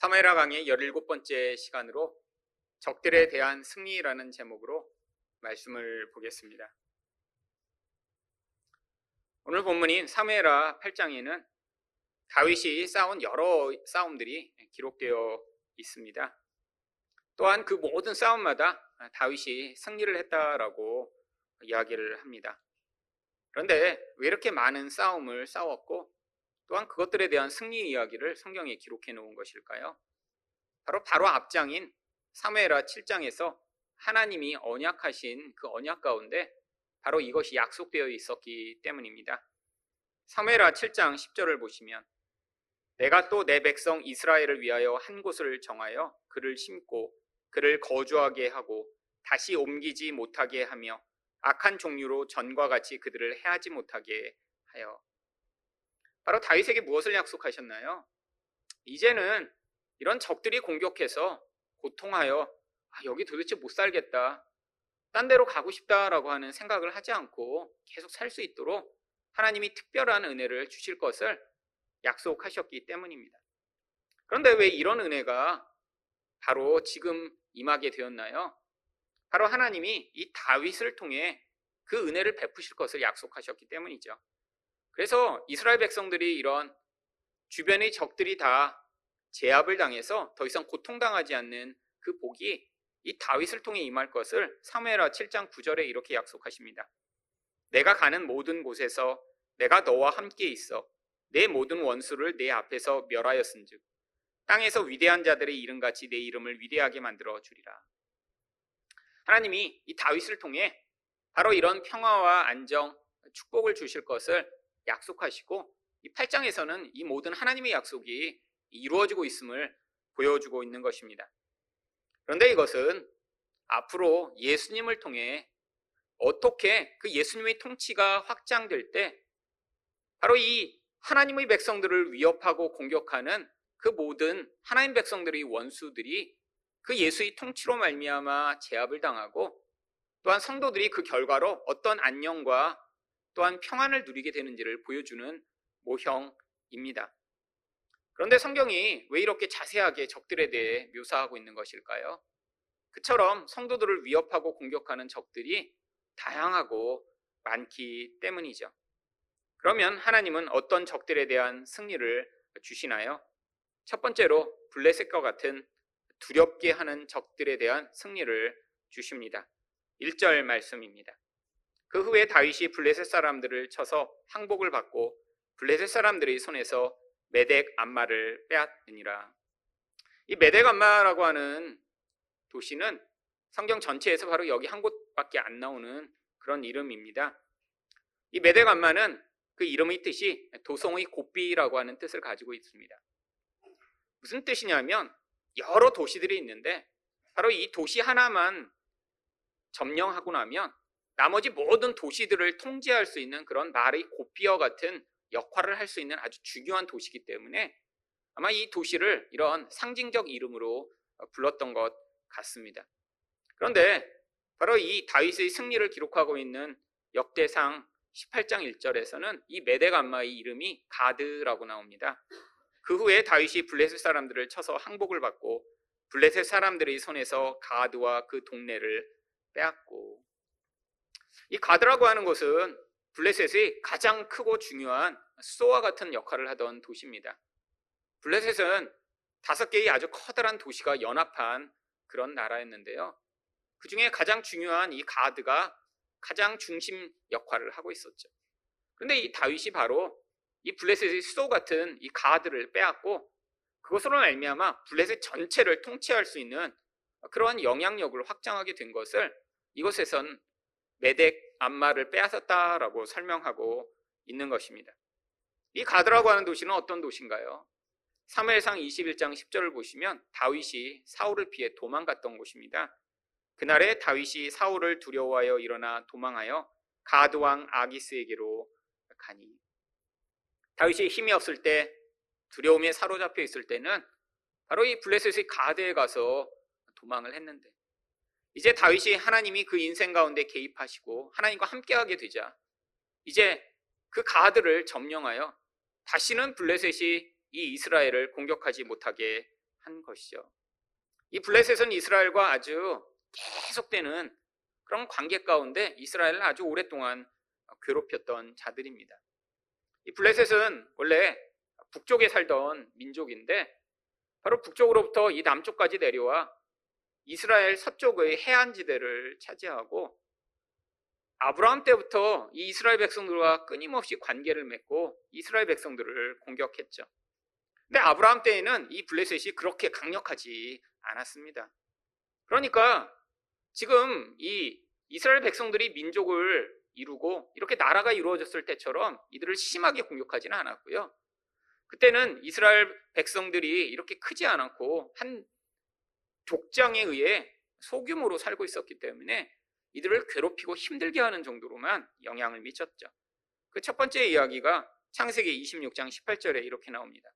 사무엘하 강의 17번째 시간으로 적들에 대한 승리라는 제목으로 말씀을 보겠습니다. 오늘 본문인 사무엘하 8장에는 다윗이 싸운 여러 싸움들이 기록되어 있습니다. 또한 그 모든 싸움마다 다윗이 승리를 했다라고 이야기를 합니다. 그런데 왜 이렇게 많은 싸움을 싸웠고 또한 그것들에 대한 승리 이야기를 성경에 기록해 놓은 것일까요? 바로 바로 앞장인 사무엘하 7장에서 하나님이 언약하신 그 언약 가운데 바로 이것이 약속되어 있었기 때문입니다. 사무엘하 7장 10절을 보시면 내가 또 내 백성 이스라엘을 위하여 한 곳을 정하여 그를 심고 그를 거주하게 하고 다시 옮기지 못하게 하며 악한 종류로 전과 같이 그들을 해하지 못하게 하여 바로 다윗에게 무엇을 약속하셨나요? 이제는 이런 적들이 공격해서 고통하여 아, 여기 도대체 못 살겠다. 딴 데로 가고 싶다라고 하는 생각을 하지 않고 계속 살 수 있도록 하나님이 특별한 은혜를 주실 것을 약속하셨기 때문입니다. 그런데 왜 이런 은혜가 바로 지금 임하게 되었나요? 바로 하나님이 이 다윗을 통해 그 은혜를 베푸실 것을 약속하셨기 때문이죠. 그래서 이스라엘 백성들이 이런 주변의 적들이 다 제압을 당해서 더 이상 고통당하지 않는 그 복이 이 다윗을 통해 임할 것을 사무엘하 7장 9절에 이렇게 약속하십니다. 내가 가는 모든 곳에서 내가 너와 함께 있어 내 모든 원수를 내 앞에서 멸하였은즉 땅에서 위대한 자들의 이름같이 내 이름을 위대하게 만들어 주리라. 하나님이 이 다윗을 통해 바로 이런 평화와 안정, 축복을 주실 것을 약속하시고 이 8장에서는 이 모든 하나님의 약속이 이루어지고 있음을 보여주고 있는 것입니다. 그런데 이것은 앞으로 예수님을 통해 어떻게 그 예수님의 통치가 확장될 때 바로 이 하나님의 백성들을 위협하고 공격하는 그 모든 하나님 백성들의 원수들이 그 예수의 통치로 말미암아 제압을 당하고 또한 성도들이 그 결과로 어떤 안녕과 또한 평안을 누리게 되는지를 보여주는 모형입니다. 그런데 성경이 왜 이렇게 자세하게 적들에 대해 묘사하고 있는 것일까요? 그처럼 성도들을 위협하고 공격하는 적들이 다양하고 많기 때문이죠. 그러면 하나님은 어떤 적들에 대한 승리를 주시나요? 첫 번째로 블레셋과 같은 두렵게 하는 적들에 대한 승리를 주십니다. 1절 말씀입니다. 그 후에 다윗이 블레셋 사람들을 쳐서 항복을 받고 블레셋 사람들의 손에서 메덱 암마를 빼앗느니라. 이 메덱 암마라고 하는 도시는 성경 전체에서 바로 여기 한 곳밖에 안 나오는 그런 이름입니다. 이 메덱 암마는 그 이름의 뜻이 도성의 고삐라고 하는 뜻을 가지고 있습니다. 무슨 뜻이냐면 여러 도시들이 있는데 바로 이 도시 하나만 점령하고 나면 나머지 모든 도시들을 통제할 수 있는 그런 말의 고삐어 같은 역할을 할 수 있는 아주 중요한 도시이기 때문에 아마 이 도시를 이런 상징적 이름으로 불렀던 것 같습니다. 그런데 바로 이 다윗의 승리를 기록하고 있는 역대상 18장 1절에서는 이 메데감마의 이름이 가드라고 나옵니다. 그 후에 다윗이 블레셋 사람들을 쳐서 항복을 받고 블레셋 사람들의 손에서 가드와 그 동네를 빼앗고 이 가드라고 하는 곳은 블레셋의 가장 크고 중요한 수도와 같은 역할을 하던 도시입니다. 블레셋은 다섯 개의 아주 커다란 도시가 연합한 그런 나라였는데요. 그 중에 가장 중요한 이 가드가 가장 중심 역할을 하고 있었죠. 그런데 이 다윗이 바로 이 블레셋의 수도 같은 이 가드를 빼앗고 그것으로 말미암아 블레셋 전체를 통치할 수 있는 그러한 영향력을 확장하게 된 것을 이곳에선 메덱 암마를 빼앗았다라고 설명하고 있는 것입니다. 이 가드라고 하는 도시는 어떤 도시인가요? 3회상 21장 10절을 보시면 다윗이 사울을 피해 도망갔던 곳입니다. 그날에 다윗이 사울을 두려워하여 일어나 도망하여 가드 왕 아기스에게로 가니 다윗이 힘이 없을 때 두려움에 사로잡혀 있을 때는 바로 이 블레셋의 가드에 가서 도망을 했는데 이제 다윗이 하나님이 그 인생 가운데 개입하시고 하나님과 함께하게 되자 이제 그 가드를 점령하여 다시는 블레셋이 이 이스라엘을 공격하지 못하게 한 것이죠. 이 블레셋은 이스라엘과 아주 계속되는 그런 관계 가운데 이스라엘을 아주 오랫동안 괴롭혔던 자들입니다. 이 블레셋은 원래 북쪽에 살던 민족인데 바로 북쪽으로부터 이 남쪽까지 내려와 이스라엘 서쪽의 해안지대를 차지하고 아브라함 때부터 이 이스라엘 백성들과 끊임없이 관계를 맺고 이스라엘 백성들을 공격했죠. 근데 아브라함 때에는 이 블레셋이 그렇게 강력하지 않았습니다. 그러니까 지금 이 이스라엘 백성들이 민족을 이루고 이렇게 나라가 이루어졌을 때처럼 이들을 심하게 공격하지는 않았고요. 그때는 이스라엘 백성들이 이렇게 크지 않았고 한 족장에 의해 소규모로 살고 있었기 때문에 이들을 괴롭히고 힘들게 하는 정도로만 영향을 미쳤죠. 그 첫 번째 이야기가 창세기 26장 18절에 이렇게 나옵니다.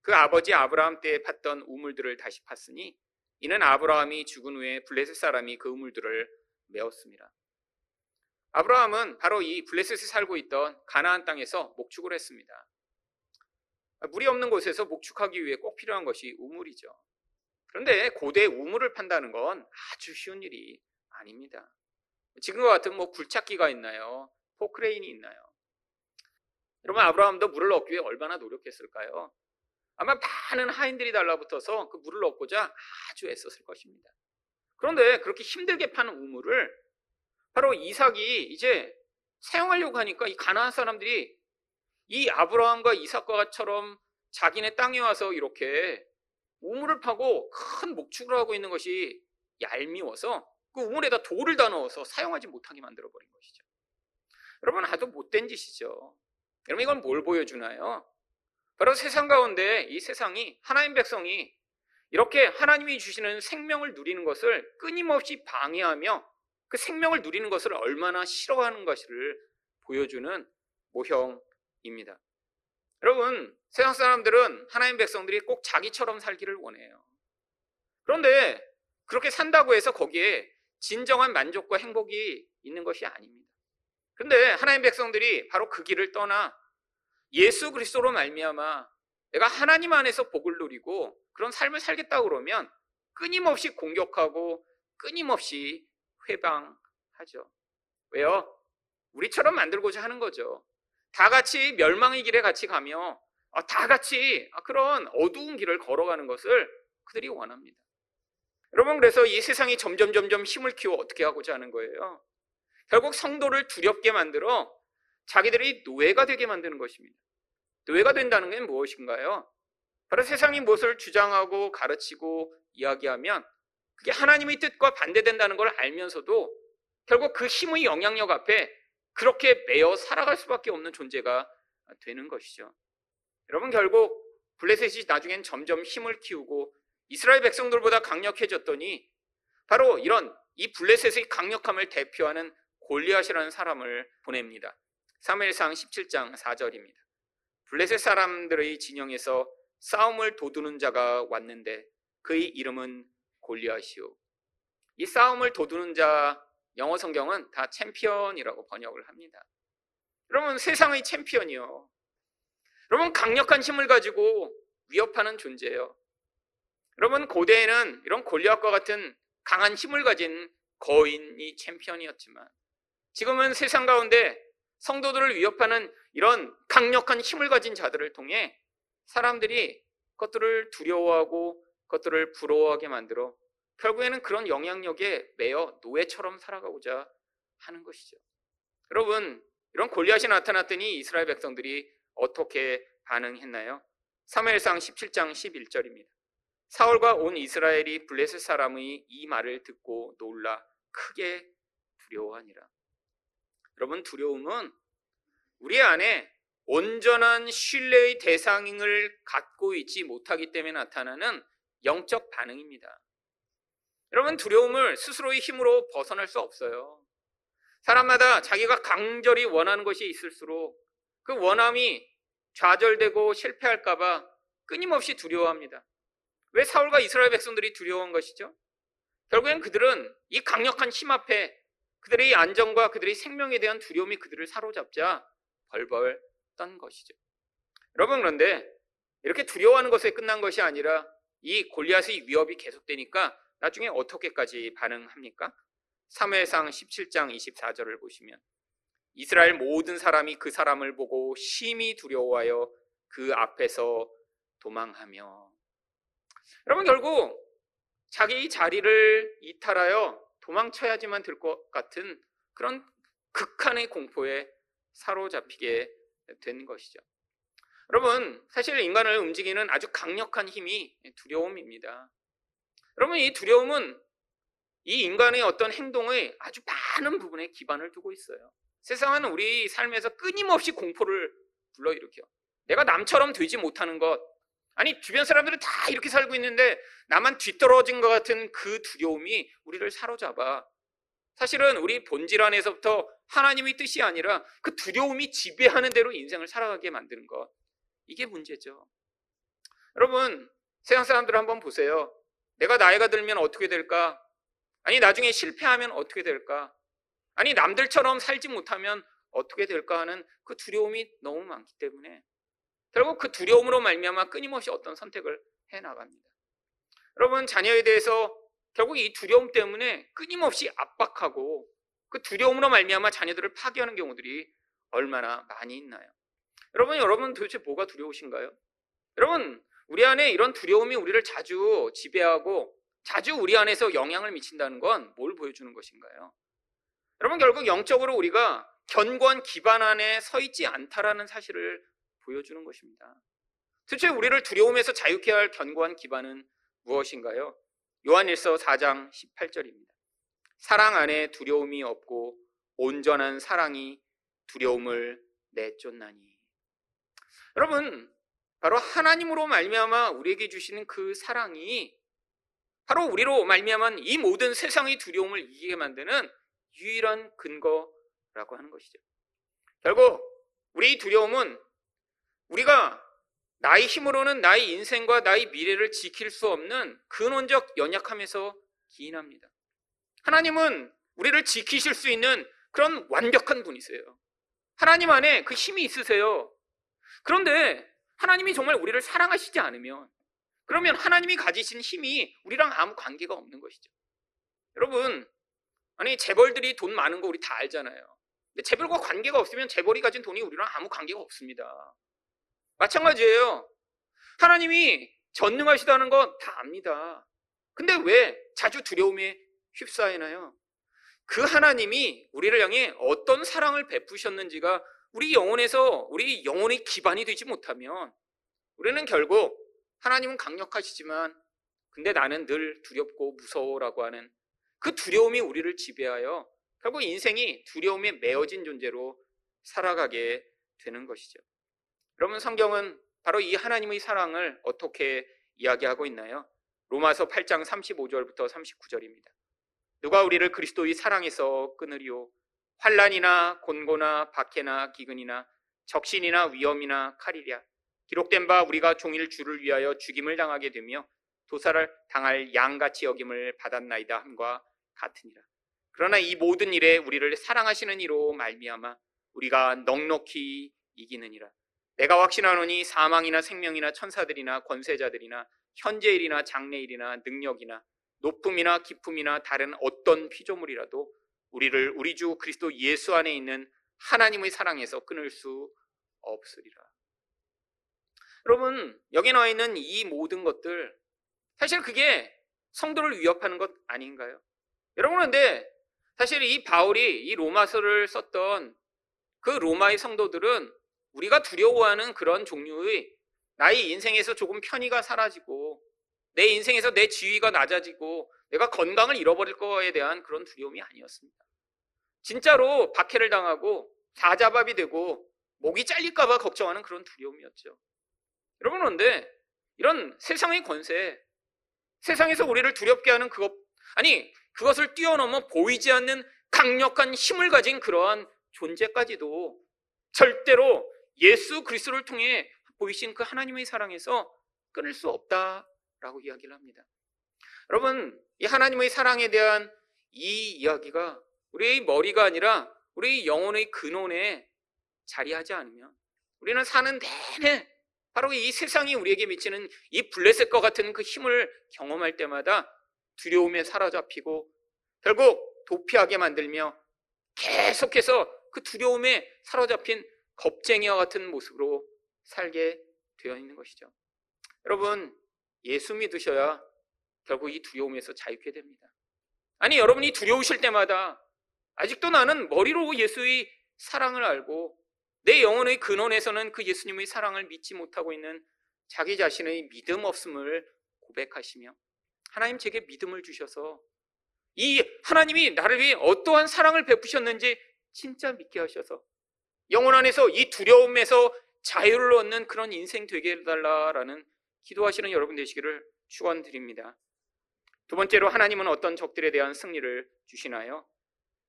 그 아버지 아브라함 때에 팠던 우물들을 다시 팠으니 이는 아브라함이 죽은 후에 블레셋 사람이 그 우물들을 메웠습니다. 아브라함은 바로 이 블레셋에 살고 있던 가나안 땅에서 목축을 했습니다. 물이 없는 곳에서 목축하기 위해 꼭 필요한 것이 우물이죠. 그런데 고대 우물을 판다는 건 아주 쉬운 일이 아닙니다. 지금과 같은 뭐 굴착기가 있나요? 포크레인이 있나요? 여러분 아브라함도 물을 얻기 위해 얼마나 노력했을까요? 아마 많은 하인들이 달라붙어서 그 물을 얻고자 아주 애썼을 것입니다. 그런데 그렇게 힘들게 파는 우물을 바로 이삭이 이제 사용하려고 하니까 이 가나안 사람들이 이 아브라함과 이삭과처럼 자기네 땅에 와서 이렇게 우물을 파고 큰 목축을 하고 있는 것이 얄미워서 그 우물에다 돌을 다 넣어서 사용하지 못하게 만들어 버린 것이죠. 여러분 아주 못된 짓이죠. 여러분 이건 뭘 보여주나요? 바로 세상 가운데 이 세상이 하나님 백성이 이렇게 하나님이 주시는 생명을 누리는 것을 끊임없이 방해하며 그 생명을 누리는 것을 얼마나 싫어하는 것을 보여주는 모형입니다. 여러분, 세상 사람들은 하나님 백성들이 꼭 자기처럼 살기를 원해요. 그런데 그렇게 산다고 해서 거기에 진정한 만족과 행복이 있는 것이 아닙니다. 그런데 하나님 백성들이 바로 그 길을 떠나 예수 그리스도로 말미암아 내가 하나님 안에서 복을 누리고 그런 삶을 살겠다 그러면 끊임없이 공격하고 끊임없이 회방하죠. 왜요? 우리처럼 만들고자 하는 거죠. 다 같이 멸망의 길에 같이 가며 다 같이 그런 어두운 길을 걸어가는 것을 그들이 원합니다. 여러분 그래서 이 세상이 점점 점점 힘을 키워 어떻게 하고자 하는 거예요. 결국 성도를 두렵게 만들어 자기들이 노예가 되게 만드는 것입니다. 노예가 된다는 게 무엇인가요? 바로 세상이 무엇을 주장하고 가르치고 이야기하면 그게 하나님의 뜻과 반대된다는 걸 알면서도 결국 그 힘의 영향력 앞에 그렇게 매어 살아갈 수밖에 없는 존재가 되는 것이죠. 여러분 결국 블레셋이 나중엔 점점 힘을 키우고 이스라엘 백성들보다 강력해졌더니 바로 이런 이 블레셋의 강력함을 대표하는 골리앗이라는 사람을 보냅니다. 3일상 17장 4절입니다. 블레셋 사람들의 진영에서 싸움을 도두는 자가 왔는데 그의 이름은 골리앗이요. 이 싸움을 도두는 자 영어 성경은 다 챔피언이라고 번역을 합니다. 여러분 세상의 챔피언이요. 여러분 강력한 힘을 가지고 위협하는 존재예요. 여러분 고대에는 이런 골리앗과 같은 강한 힘을 가진 거인이 챔피언이었지만 지금은 세상 가운데 성도들을 위협하는 이런 강력한 힘을 가진 자들을 통해 사람들이 그것들을 두려워하고 그것들을 부러워하게 만들어 결국에는 그런 영향력에 매여 노예처럼 살아가고자 하는 것이죠. 여러분, 이런 골리앗이 나타났더니 이스라엘 백성들이 어떻게 반응했나요? 3일상 17장 11절입니다. 사울과 온 이스라엘이 블레셋 사람의 이 말을 듣고 놀라 크게 두려워하니라. 여러분 두려움은 우리 안에 온전한 신뢰의 대상을 갖고 있지 못하기 때문에 나타나는 영적 반응입니다. 여러분 두려움을 스스로의 힘으로 벗어날 수 없어요. 사람마다 자기가 강절히 원하는 것이 있을수록 그 원함이 좌절되고 실패할까봐 끊임없이 두려워합니다. 왜 사울과 이스라엘 백성들이 두려워한 것이죠? 결국엔 그들은 이 강력한 힘 앞에 그들의 안정과 그들의 생명에 대한 두려움이 그들을 사로잡자 벌벌 떤 것이죠. 여러분 그런데 이렇게 두려워하는 것에 끝난 것이 아니라 이 골리앗의 위협이 계속되니까 나중에 어떻게까지 반응합니까? 3회상 17장 24절을 보시면 이스라엘 모든 사람이 그 사람을 보고 심히 두려워하여 그 앞에서 도망하며 여러분 결국 자기 자리를 이탈하여 도망쳐야지만 될 것 같은 그런 극한의 공포에 사로잡히게 된 것이죠. 여러분, 사실 인간을 움직이는 아주 강력한 힘이 두려움입니다. 여러분, 이 두려움은 이 인간의 어떤 행동의 아주 많은 부분에 기반을 두고 있어요. 세상은 우리 삶에서 끊임없이 공포를 불러일으켜. 내가 남처럼 되지 못하는 것, 아니, 주변 사람들은 다 이렇게 살고 있는데 나만 뒤떨어진 것 같은 그 두려움이 우리를 사로잡아. 사실은 우리 본질 안에서부터 하나님의 뜻이 아니라 그 두려움이 지배하는 대로 인생을 살아가게 만드는 것. 이게 문제죠. 여러분, 세상 사람들 한번 보세요. 내가 나이가 들면 어떻게 될까? 아니, 나중에 실패하면 어떻게 될까? 아니, 남들처럼 살지 못하면 어떻게 될까 하는 그 두려움이 너무 많기 때문에 결국 그 두려움으로 말미암아 끊임없이 어떤 선택을 해 나갑니다. 여러분, 자녀에 대해서 결국 이 두려움 때문에 끊임없이 압박하고 그 두려움으로 말미암아 자녀들을 파괴하는 경우들이 얼마나 많이 있나요? 여러분, 여러분 도대체 뭐가 두려우신가요? 여러분, 우리 안에 이런 두려움이 우리를 자주 지배하고 자주 우리 안에서 영향을 미친다는 건 뭘 보여주는 것인가요? 여러분, 결국 영적으로 우리가 견고한 기반 안에 서 있지 않다라는 사실을 보여주는 것입니다. 도대체 우리를 두려움에서 자유케 할 견고한 기반은 무엇인가요? 요한일서 4장 18절입니다. 사랑 안에 두려움이 없고 온전한 사랑이 두려움을 내쫓나니. 여러분, 바로 하나님으로 말미암아 우리에게 주시는 그 사랑이 바로 우리로 말미암은 이 모든 세상의 두려움을 이기게 만드는 유일한 근거라고 하는 것이죠. 결국 우리 두려움은 우리가 나의 힘으로는 나의 인생과 나의 미래를 지킬 수 없는 근원적 연약함에서 기인합니다. 하나님은 우리를 지키실 수 있는 그런 완벽한 분이세요. 하나님 안에 그 힘이 있으세요. 그런데 하나님이 정말 우리를 사랑하시지 않으면 그러면 하나님이 가지신 힘이 우리랑 아무 관계가 없는 것이죠. 여러분, 아니 재벌들이 돈 많은 거 우리 다 알잖아요. 근데 재벌과 관계가 없으면 재벌이 가진 돈이 우리랑 아무 관계가 없습니다. 마찬가지예요. 하나님이 전능하시다는 거다 압니다. 근데 왜 자주 두려움에 휩싸이나요? 그 하나님이 우리를 향해 어떤 사랑을 베푸셨는지가 우리 영혼에서 우리 영혼의 기반이 되지 못하면 우리는 결국 하나님은 강력하시지만 근데 나는 늘 두렵고 무서워라고 하는 그 두려움이 우리를 지배하여 결국 인생이 두려움에 매어진 존재로 살아가게 되는 것이죠. 여러분 성경은 바로 이 하나님의 사랑을 어떻게 이야기하고 있나요? 로마서 8장 35절부터 39절입니다. 누가 우리를 그리스도의 사랑에서 끊으리요? 환란이나 곤고나 박해나 기근이나 적신이나 위험이나 칼이랴. 기록된 바 우리가 종일 주를 위하여 죽임을 당하게 되며 도살을 당할 양같이 여김을 받았나이다 함과 같으니라. 그러나 이 모든 일에 우리를 사랑하시는 이로 말미암아 우리가 넉넉히 이기느니라. 내가 확신하노니 사망이나 생명이나 천사들이나 권세자들이나 현재일이나 장래일이나 능력이나 높음이나 기품이나 다른 어떤 피조물이라도 우리를 우리 주 그리스도 예수 안에 있는 하나님의 사랑에서 끊을 수 없으리라. 여러분, 여기 나와 있는 이 모든 것들 사실 그게 성도를 위협하는 것 아닌가요? 여러분 근데 사실 이 바울이 이 로마서를 썼던 그 로마의 성도들은 우리가 두려워하는 그런 종류의 나의 인생에서 조금 편의가 사라지고 내 인생에서 내 지위가 낮아지고 내가 건강을 잃어버릴 거에 대한 그런 두려움이 아니었습니다. 진짜로 박해를 당하고 사자밥이 되고 목이 잘릴까봐 걱정하는 그런 두려움이었죠. 여러분 그런데 이런 세상의 권세, 세상에서 우리를 두렵게 하는 그것, 아니 그것을 뛰어넘어 보이지 않는 강력한 힘을 가진 그러한 존재까지도 절대로 예수 그리스도를 통해 보이신 그 하나님의 사랑에서 끊을 수 없다라고 이야기를 합니다. 여러분, 이 하나님의 사랑에 대한 이 이야기가 우리의 머리가 아니라 우리의 영혼의 근원에 자리하지 않으면 우리는 사는 내내 바로 이 세상이 우리에게 미치는 이 블레셋과 같은 그 힘을 경험할 때마다 두려움에 사로잡히고 결국 도피하게 만들며 계속해서 그 두려움에 사로잡힌 겁쟁이와 같은 모습으로 살게 되어 있는 것이죠. 여러분, 예수 믿으셔야 결국 이 두려움에서 자유케 됩니다. 아니, 여러분이 두려우실 때마다 아직도 나는 머리로 예수의 사랑을 알고 내 영혼의 근원에서는 그 예수님의 사랑을 믿지 못하고 있는 자기 자신의 믿음 없음을 고백하시며 하나님 제게 믿음을 주셔서 이 하나님이 나를 위해 어떠한 사랑을 베푸셨는지 진짜 믿게 하셔서 영혼 안에서 이 두려움에서 자유를 얻는 그런 인생 되게 해달라라는 기도하시는 여러분 되시기를 축원드립니다. 두 번째로 하나님은 어떤 적들에 대한 승리를 주시나요?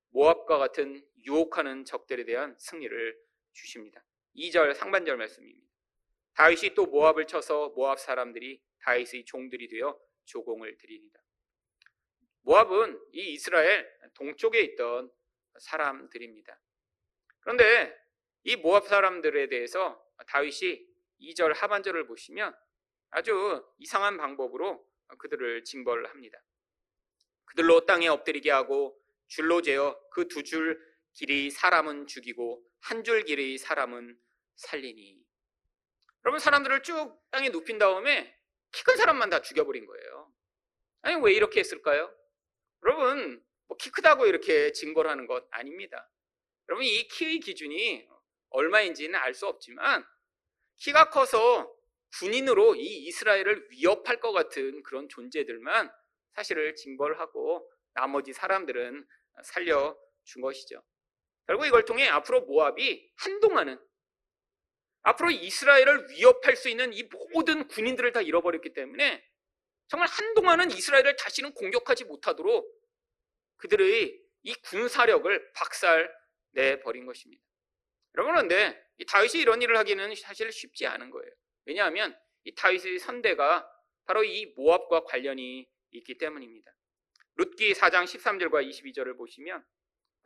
모압과 같은 유혹하는 적들에 대한 승리를 주십니다. 2절 상반절 말씀입니다. 다윗이 또 모압을 쳐서 모압 사람들이 다윗의 종들이 되어 조공을 드립니다. 모압은 이 이스라엘 동쪽에 있던 사람들입니다. 그런데 이 모압 사람들에 대해서 다윗이 2절 하반절을 보시면 아주 이상한 방법으로 그들을 징벌을 합니다. 그들로 땅에 엎드리게 하고 줄로 재어 그 두 줄 길이 사람은 죽이고 한 줄 길의 사람은 살리니. 여러분 사람들을 쭉 땅에 눕힌 다음에 키 큰 사람만 다 죽여버린 거예요. 아니 왜 이렇게 했을까요? 여러분 뭐 키 크다고 이렇게 징벌 하는 것 아닙니다. 여러분 이 키의 기준이 얼마인지는 알 수 없지만 키가 커서 군인으로 이 이스라엘을 위협할 것 같은 그런 존재들만 사실을 징벌하고 나머지 사람들은 살려준 것이죠. 결국 이걸 통해 앞으로 모압이 한동안은 앞으로 이스라엘을 위협할 수 있는 이 모든 군인들을 다 잃어버렸기 때문에 정말 한동안은 이스라엘을 다시는 공격하지 못하도록 그들의 이 군사력을 박살내 버린 것입니다. 여러분 그런데 이 다윗이 이런 일을 하기는 사실 쉽지 않은 거예요. 왜냐하면 이 다윗의 선대가 바로 이 모압과 관련이 있기 때문입니다. 룻기 4장 13절과 22절을 보시면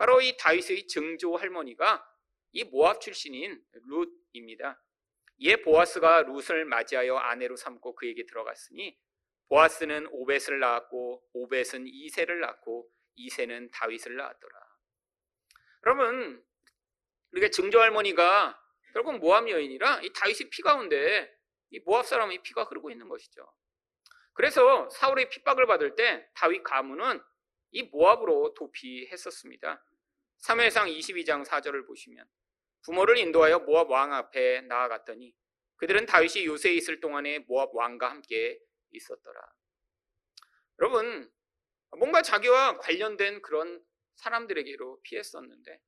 바로 이 다윗의 증조 할머니가 이 모압 출신인 룻입니다. 이에 보아스가 룻을 맞이하여 아내로 삼고 그에게 들어갔으니 보아스는 오벳을 낳았고 오벳은 이세를 낳고 이세는 다윗을 낳았더라. 여러분 우리가 증조 할머니가 결국 모압 여인이라 이 다윗의 피 가운데 이 모압 사람의 피가 흐르고 있는 것이죠. 그래서 사울의 핍박을 받을 때 다윗 가문은 이 모압으로 도피했었습니다. 3회상 22장 4절을 보시면 부모를 인도하여 모압 왕 앞에 나아갔더니 그들은 다윗이 요새에 있을 동안에 모압 왕과 함께 있었더라. 여러분 뭔가 자기와 관련된 그런 사람들에게로 피했었는데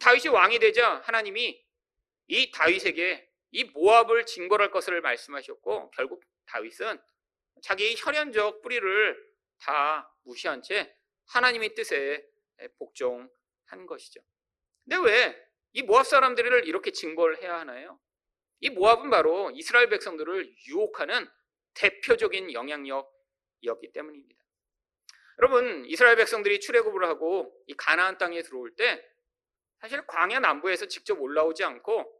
다윗이 왕이 되자 하나님이 이 다윗에게 이 모압을 징벌할 것을 말씀하셨고 결국 다윗은 자기의 혈연적 뿌리를 다 무시한 채 하나님의 뜻에 복종 한 것이죠. 근데 왜 이 모압 사람들을 이렇게 징벌해야 하나요? 이 모압은 바로 이스라엘 백성들을 유혹하는 대표적인 영향력이었기 때문입니다. 여러분, 이스라엘 백성들이 출애굽을 하고 이 가나안 땅에 들어올 때 사실 광야 남부에서 직접 올라오지 않고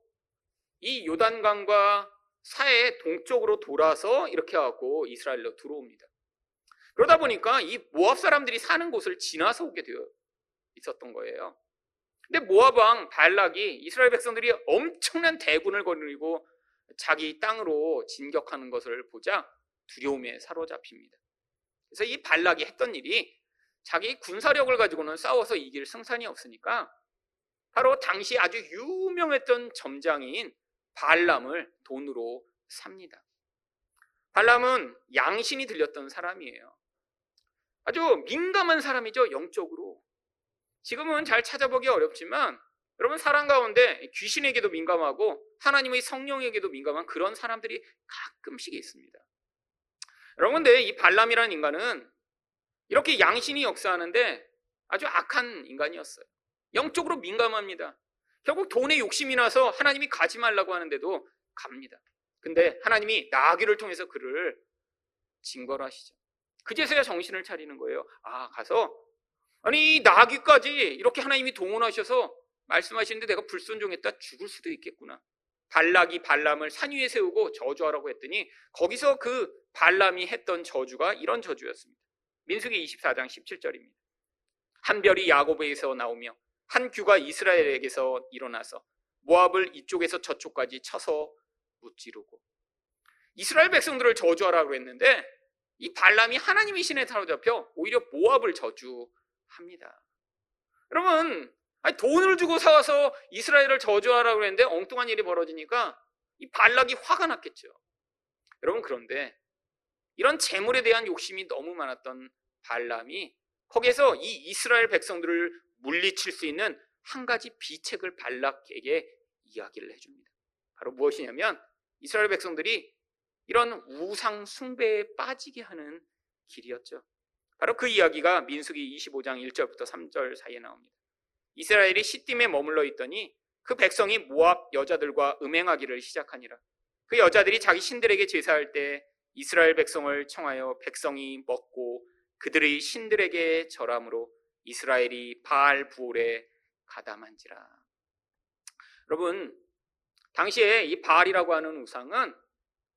이 요단강과 사해 동쪽으로 돌아서 이렇게 하고 이스라엘로 들어옵니다. 그러다 보니까 이 모압 사람들이 사는 곳을 지나서 오게 되어 있었던 거예요. 근데 모압 왕 발락이 이스라엘 백성들이 엄청난 대군을 거느리고 자기 땅으로 진격하는 것을 보자 두려움에 사로잡힙니다. 그래서 이 발락이 했던 일이 자기 군사력을 가지고는 싸워서 이길 승산이 없으니까 바로 당시 아주 유명했던 점장인 발람을 돈으로 삽니다. 발람은 양신이 들렸던 사람이에요. 아주 민감한 사람이죠, 영적으로. 지금은 잘 찾아보기 어렵지만 여러분 사람 가운데 귀신에게도 민감하고 하나님의 성령에게도 민감한 그런 사람들이 가끔씩 있습니다. 여러분 근데 이 발람이라는 인간은 이렇게 양신이 역사하는데 아주 악한 인간이었어요. 영적으로 민감합니다. 결국 돈에 욕심이 나서 하나님이 가지 말라고 하는데도 갑니다. 근데 하나님이 나귀를 통해서 그를 징벌하시죠. 그제서야 정신을 차리는 거예요. 아, 가서 아니 나귀까지 이렇게 하나님이 동원하셔서 말씀하시는데 내가 불순종했다 죽을 수도 있겠구나. 발락이 발람을 산 위에 세우고 저주하라고 했더니 거기서 그 발람이 했던 저주가 이런 저주였습니다. 민수기 24장 17절입니다. 한 별이 야곱에서 나오며 한 규가 이스라엘에게서 일어나서 모압을 이쪽에서 저쪽까지 쳐서 무찌르고 이스라엘 백성들을 저주하라고 했는데 이 발람이 하나님의 신에 사로잡혀 오히려 모압을 저주 합니다. 여러분 아니, 돈을 주고 사와서 이스라엘을 저주하라고 했는데 엉뚱한 일이 벌어지니까 이 발락이 화가 났겠죠. 여러분 그런데 이런 재물에 대한 욕심이 너무 많았던 발람이 거기에서 이 이스라엘 백성들을 물리칠 수 있는 한 가지 비책을 발락에게 이야기를 해줍니다. 바로 무엇이냐면 이스라엘 백성들이 이런 우상 숭배에 빠지게 하는 길이었죠. 바로 그 이야기가 민수기 25장 1절부터 3절 사이에 나옵니다. 이스라엘이 시딤에 머물러 있더니 그 백성이 모압 여자들과 음행하기를 시작하니라. 그 여자들이 자기 신들에게 제사할 때 이스라엘 백성을 청하여 백성이 먹고 그들의 신들에게 절함으로 이스라엘이 바알 부올에 가담한지라. 여러분, 당시에 이 바알이라고 하는 우상은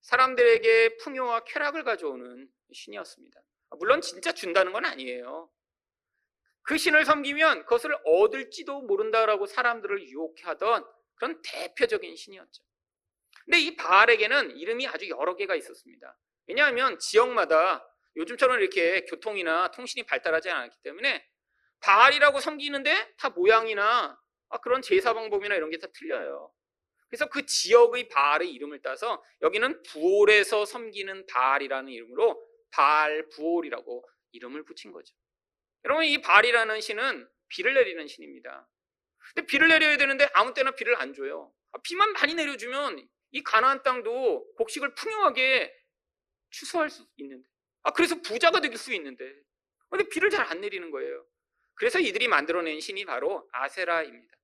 사람들에게 풍요와 쾌락을 가져오는 신이었습니다. 물론 진짜 준다는 건 아니에요. 그 신을 섬기면 그것을 얻을지도 모른다라고 사람들을 유혹하던 그런 대표적인 신이었죠. 근데 이 바알에게는 이름이 아주 여러 개가 있었습니다. 왜냐하면 지역마다 요즘처럼 이렇게 교통이나 통신이 발달하지 않았기 때문에 바알이라고 섬기는데 다 모양이나 아, 그런 제사 방법이나 이런 게 다 틀려요. 그래서 그 지역의 바알의 이름을 따서 여기는 부올에서 섬기는 바알이라는 이름으로 바알 부올이라고 이름을 붙인 거죠. 여러분 이 바알이라는 신은 비를 내리는 신입니다. 근데 비를 내려야 되는데 아무 때나 비를 안 줘요. 아, 비만 많이 내려주면 이 가나안 땅도 곡식을 풍요하게 추수할 수 있는데, 아 그래서 부자가 될 수 있는데, 근데 비를 잘 안 내리는 거예요. 그래서 이들이 만들어낸 신이 바로 아세라입니다.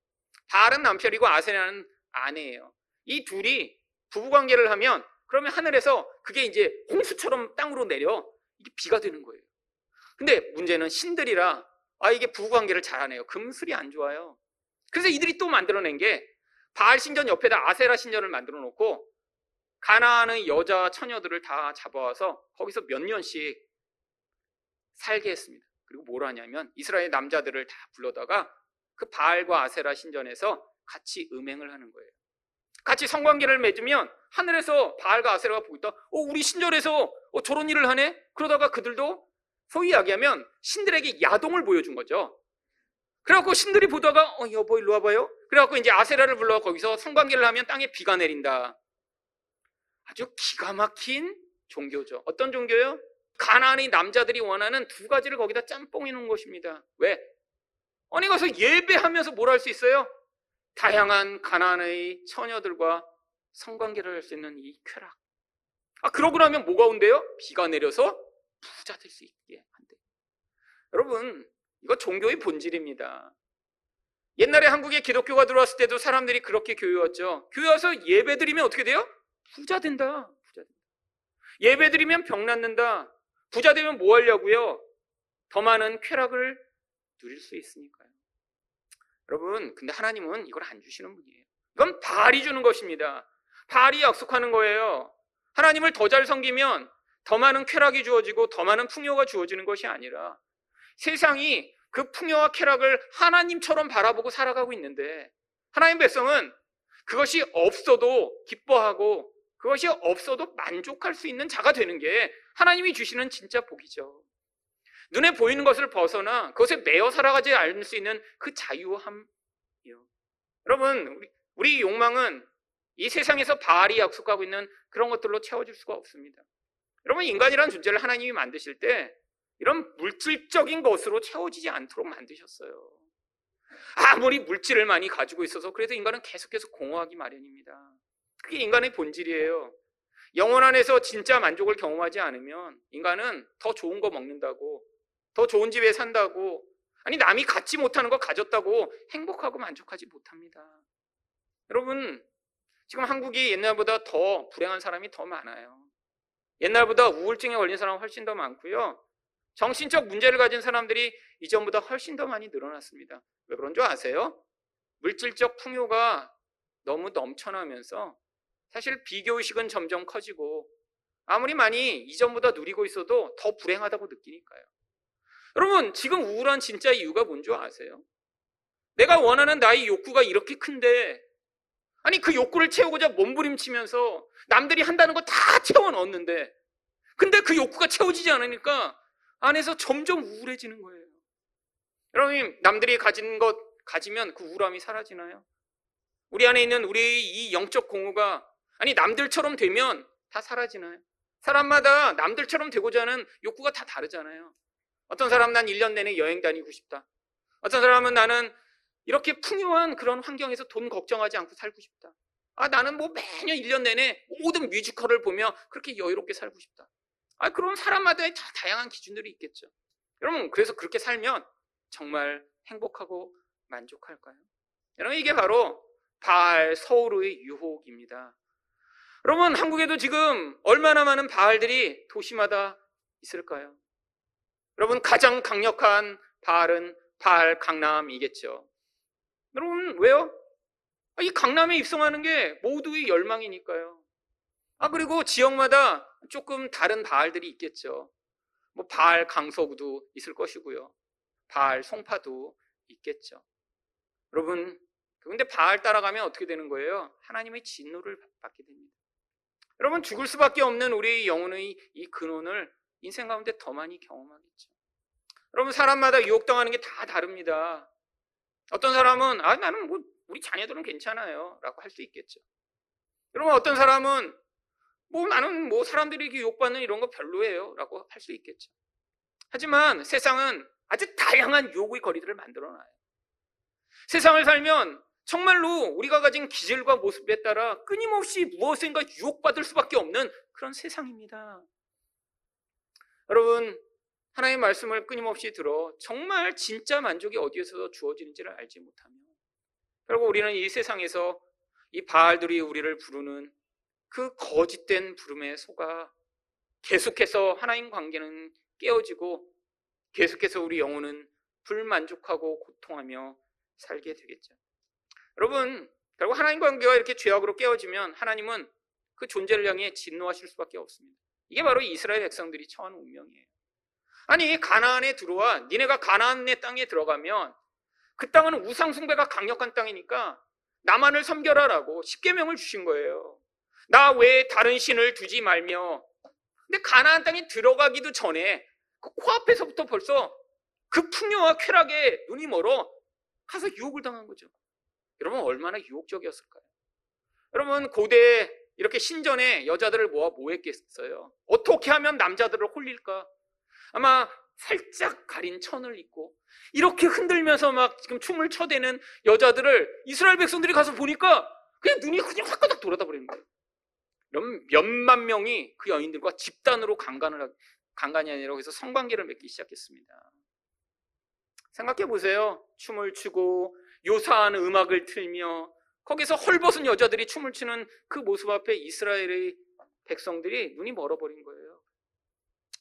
바알은 남편이고 아세라는 아내예요. 이 둘이 부부 관계를 하면 그러면 하늘에서 그게 이제 홍수처럼 땅으로 내려 이게 비가 되는 거예요. 근데 문제는 신들이라 아 이게 부부 관계를 잘하네요. 금술이 안 좋아요. 그래서 이들이 또 만들어낸 게 바알 신전 옆에다 아세라 신전을 만들어 놓고 가나안의 여자 처녀들을 다 잡아와서 거기서 몇 년씩 살게 했습니다. 그리고 뭘 하냐면 이스라엘 남자들을 다 불러다가 그 바알과 아세라 신전에서 같이 음행을 하는 거예요. 같이 성관계를 맺으면 하늘에서 바알과 아세라가 보고 있다. 어, 우리 신전에서 어, 저런 일을 하네? 그러다가 그들도 소위 이야기하면 신들에게 야동을 보여준 거죠. 그래갖고 신들이 보다가 어 여보 일로 와봐요. 그래갖고 이제 아세라를 불러 거기서 성관계를 하면 땅에 비가 내린다. 아주 기가 막힌 종교죠. 어떤 종교요? 가나안의 남자들이 원하는 두 가지를 거기다 짬뽕해 놓은 것입니다. 왜? 아니 가서 예배하면서 뭘 할 수 있어요? 다양한 가나안의 처녀들과 성관계를 할 수 있는 이 쾌락. 아 그러고 나면 뭐가 온대요? 비가 내려서 부자 될 수 있게 한대. 여러분, 이거 종교의 본질입니다. 옛날에 한국에 기독교가 들어왔을 때도 사람들이 그렇게 교회왔죠. 교회 와서 예배 드리면 어떻게 돼요? 부자 된다. 부자 된다. 예배 드리면 병 낫는다. 부자 되면 뭐 하려고요? 더 많은 쾌락을 누릴 수 있으니까요. 여러분, 근데 하나님은 이걸 안 주시는 분이에요. 이건 발이 주는 것입니다. 발이 약속하는 거예요. 하나님을 더 잘 섬기면 더 많은 쾌락이 주어지고 더 많은 풍요가 주어지는 것이 아니라 세상이 그 풍요와 쾌락을 하나님처럼 바라보고 살아가고 있는데 하나님 백성은 그것이 없어도 기뻐하고 그것이 없어도 만족할 수 있는 자가 되는 게 하나님이 주시는 진짜 복이죠. 눈에 보이는 것을 벗어나 그것에 매여 살아가지 않을 수 있는 그 자유함이요. 여러분, 우리, 우리 욕망은 이 세상에서 바알이 약속하고 있는 그런 것들로 채워질 수가 없습니다. 여러분 인간이라는 존재를 하나님이 만드실 때 이런 물질적인 것으로 채워지지 않도록 만드셨어요. 아무리 물질을 많이 가지고 있어서 그래도 인간은 계속해서 공허하기 마련입니다. 그게 인간의 본질이에요. 영혼 안에서 진짜 만족을 경험하지 않으면 인간은 더 좋은 거 먹는다고, 더 좋은 집에 산다고, 아니 남이 갖지 못하는 거 가졌다고 행복하고 만족하지 못합니다. 여러분, 지금 한국이 옛날보다 더 불행한 사람이 더 많아요. 옛날보다 우울증에 걸린 사람은 훨씬 더 많고요. 정신적 문제를 가진 사람들이 이전보다 훨씬 더 많이 늘어났습니다. 왜 그런 줄 아세요? 물질적 풍요가 너무 넘쳐나면서 사실 비교의식은 점점 커지고 아무리 많이 이전보다 누리고 있어도 더 불행하다고 느끼니까요. 여러분, 지금 우울한 진짜 이유가 뭔지 아세요? 내가 원하는 나의 욕구가 이렇게 큰데, 아니, 그 욕구를 채우고자 몸부림치면서 남들이 한다는 거 다 채워 넣었는데, 근데 그 욕구가 채워지지 않으니까 안에서 점점 우울해지는 거예요. 여러분, 남들이 가진 것 가지면 그 우울함이 사라지나요? 우리 안에 있는 우리 이 영적 공허가, 아니, 남들처럼 되면 다 사라지나요? 사람마다 남들처럼 되고자 하는 욕구가 다 다르잖아요. 어떤 사람은 난 1년 내내 여행 다니고 싶다. 어떤 사람은 나는 이렇게 풍요한 그런 환경에서 돈 걱정하지 않고 살고 싶다. 아, 나는 뭐 매년 1년 내내 모든 뮤지컬을 보며 그렇게 여유롭게 살고 싶다. 아, 그런 사람마다의 다 다양한 기준들이 있겠죠. 여러분, 그래서 그렇게 살면 정말 행복하고 만족할까요? 여러분, 이게 바로 바알 서울의 유혹입니다. 여러분, 한국에도 지금 얼마나 많은 바알들이 도시마다 있을까요? 여러분, 가장 강력한 바알은 바알 강남이겠죠. 여러분, 왜요? 아, 이 강남에 입성하는 게 모두의 열망이니까요. 아, 그리고 지역마다 조금 다른 바알들이 있겠죠. 뭐, 바알 강서구도 있을 것이고요. 바알 송파도 있겠죠. 여러분, 근데 바알 따라가면 어떻게 되는 거예요? 하나님의 진노를 받게 됩니다. 여러분 죽을 수밖에 없는 우리의 영혼의 이 근원을 인생 가운데 더 많이 경험하겠죠. 여러분 사람마다 유혹당하는 게 다 다릅니다. 어떤 사람은 아 나는 뭐 우리 자녀들은 괜찮아요라고 할 수 있겠죠. 여러분 어떤 사람은 뭐 나는 뭐 사람들이 유혹받는 이런 거 별로예요라고 할 수 있겠죠. 하지만 세상은 아주 다양한 유혹의 거리들을 만들어 놔요. 세상을 살면 정말로 우리가 가진 기질과 모습에 따라 끊임없이 무엇인가 유혹받을 수밖에 없는 그런 세상입니다. 여러분, 하나님의 말씀을 끊임없이 들어 정말 진짜 만족이 어디에서 주어지는지를 알지 못하면 결국 우리는 이 세상에서 이 바알들이 우리를 부르는 그 거짓된 부름에 속아 계속해서 하나님 관계는 깨어지고 계속해서 우리 영혼은 불만족하고 고통하며 살게 되겠죠. 여러분, 결국 하나님 관계가 이렇게 죄악으로 깨어지면 하나님은 그 존재를 향해 진노하실 수밖에 없습니다. 이게 바로 이스라엘 백성들이 처한 운명이에요. 아니, 가나안에 들어와 니네가 가나안의 땅에 들어가면 그 땅은 우상 숭배가 강력한 땅이니까 나만을 섬겨라라고 십계명을 주신 거예요. 나 외에 다른 신을 두지 말며 근데 가나안 땅에 들어가기도 전에 그 코앞에서부터 벌써 그 풍요와 쾌락에 눈이 멀어 가서 유혹을 당한 거죠. 여러분 얼마나 유혹적이었을까요? 여러분 고대 이렇게 신전에 여자들을 모아 뭐 했겠어요? 어떻게 하면 남자들을 홀릴까? 아마 살짝 가린 천을 입고 이렇게 흔들면서 막 지금 춤을 춰대는 여자들을 이스라엘 백성들이 가서 보니까 그냥 눈이 그냥 화끈하게 돌아다 버리는 거예요. 몇만 명이 그 여인들과 집단으로 강간을 강간이 아니라 해서 성관계를 맺기 시작했습니다. 생각해 보세요. 춤을 추고 요사한 음악을 틀며 거기서 헐벗은 여자들이 춤을 추는 그 모습 앞에 이스라엘의 백성들이 눈이 멀어버린 거예요.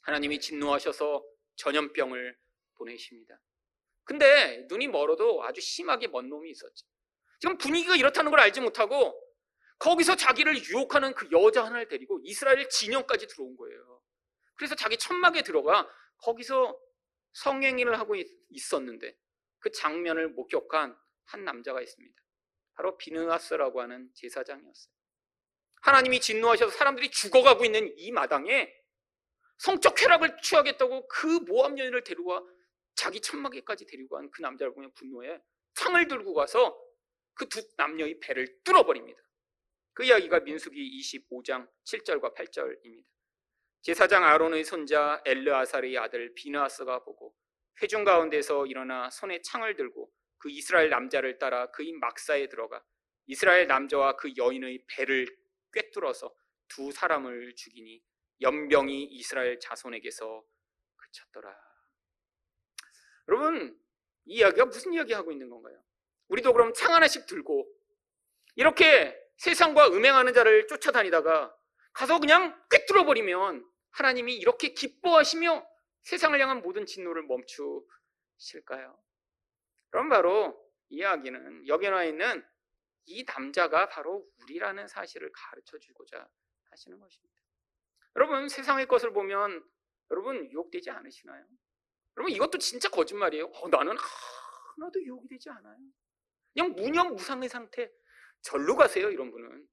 하나님이 진노하셔서 전염병을 보내십니다. 근데 눈이 멀어도 아주 심하게 먼 놈이 있었죠. 지금 분위기가 이렇다는 걸 알지 못하고 거기서 자기를 유혹하는 그 여자 하나를 데리고 이스라엘 진영까지 들어온 거예요. 그래서 자기 천막에 들어가 거기서 성행위를 하고 있었는데 그 장면을 목격한 한 남자가 있습니다. 바로 비느하스라고 하는 제사장이었어요. 하나님이 진노하셔서 사람들이 죽어가고 있는 이 마당에 성적 쾌락을 취하겠다고 그 모함 여인을 데리고 자기 천막에까지 데리고 간 그 남자를 보면 분노해 창을 들고 가서 그 두 남녀의 배를 뚫어버립니다. 그 이야기가 민수기 25장 7절과 8절입니다. 제사장 아론의 손자 엘르아살의 아들 비느하스가 보고 회중 가운데서 일어나 손에 창을 들고 그 이스라엘 남자를 따라 그의 막사에 들어가 이스라엘 남자와 그 여인의 배를 꿰뚫어서 두 사람을 죽이니 연병이 이스라엘 자손에게서 그쳤더라. 여러분, 이 이야기가 무슨 이야기 하고 있는 건가요? 우리도 그럼 창 하나씩 들고 이렇게 세상과 음행하는 자를 쫓아다니다가 가서 그냥 꿰뚫어 버리면 하나님이 이렇게 기뻐하시며 세상을 향한 모든 진노를 멈추실까요? 그럼 바로 이야기는 여기 나와 있는 이 남자가 바로 우리라는 사실을 가르쳐 주고자 하시는 것입니다. 여러분 세상의 것을 보면 여러분 유혹되지 않으시나요? 여러분 이것도 진짜 거짓말이에요. 어, 나는 하나도 유혹이 되지 않아요. 그냥 무념무상의 상태. 절로 가세요 이런 분은.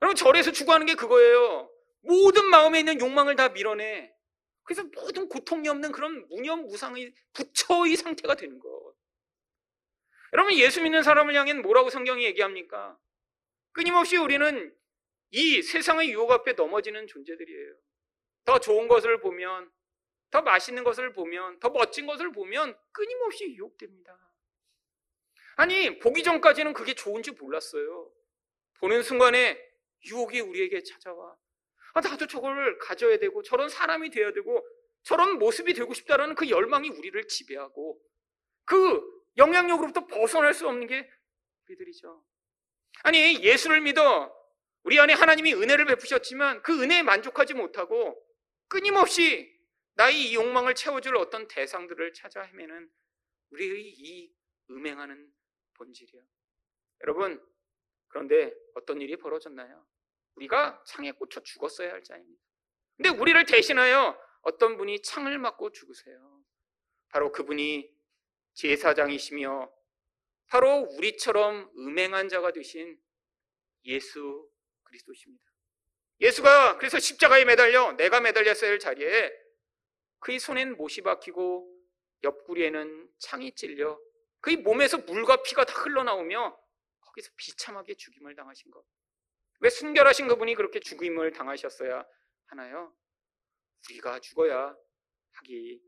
여러분 절에서 추구하는 게 그거예요. 모든 마음에 있는 욕망을 다 밀어내. 그래서 모든 고통이 없는 그런 무념무상의 부처의 상태가 되는 것. 여러분 예수 믿는 사람을 향해 뭐라고 성경이 얘기합니까? 끊임없이 우리는 이 세상의 유혹 앞에 넘어지는 존재들이에요. 더 좋은 것을 보면, 더 맛있는 것을 보면, 더 멋진 것을 보면 끊임없이 유혹됩니다. 아니, 보기 전까지는 그게 좋은지 몰랐어요. 보는 순간에 유혹이 우리에게 찾아와. 아, 나도 저걸 가져야 되고, 저런 사람이 되어야 되고, 저런 모습이 되고 싶다라는 그 열망이 우리를 지배하고, 그 영향력으로부터 벗어날 수 없는 게 우리들이죠. 아니, 예수를 믿어 우리 안에 하나님이 은혜를 베푸셨지만 그 은혜에 만족하지 못하고 끊임없이 나의 이 욕망을 채워줄 어떤 대상들을 찾아 헤매는 우리의 이 음행하는 본질이요. 여러분, 그런데 어떤 일이 벌어졌나요? 우리가 창에 꽂혀 죽었어야 할 자입니다. 근데 우리를 대신하여 어떤 분이 창을 맞고 죽으세요. 바로 그분이 제사장이시며 바로 우리처럼 음행한 자가 되신 예수 그리스도십니다. 예수가 그래서 십자가에 매달려 내가 매달렸어야 할 자리에 그의 손엔 못이 박히고 옆구리에는 창이 찔려 그의 몸에서 물과 피가 다 흘러나오며 거기서 비참하게 죽임을 당하신 것. 왜 순결하신 그분이 그렇게 죽임을 당하셨어야 하나요? 우리가 죽어야 하기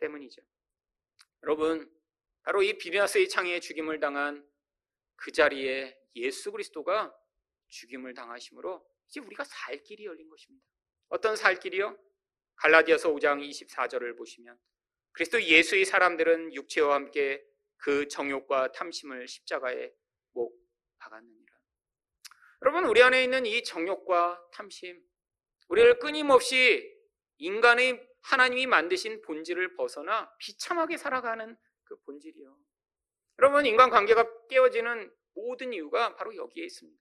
때문이죠. 여러분, 바로 이 비비아스의 창에 죽임을 당한 그 자리에 예수 그리스도가 죽임을 당하심으로 이제 우리가 살 길이 열린 것입니다. 어떤 살 길이요? 갈라디아서 5장 24절을 보시면 그리스도 예수의 사람들은 육체와 함께 그 정욕과 탐심을 십자가에 못 박았느니라. 여러분 우리 안에 있는 이 정욕과 탐심 우리를 끊임없이 인간의 하나님이 만드신 본질을 벗어나 비참하게 살아가는 그 본질이요. 여러분 인간 관계가 깨어지는 모든 이유가 바로 여기에 있습니다.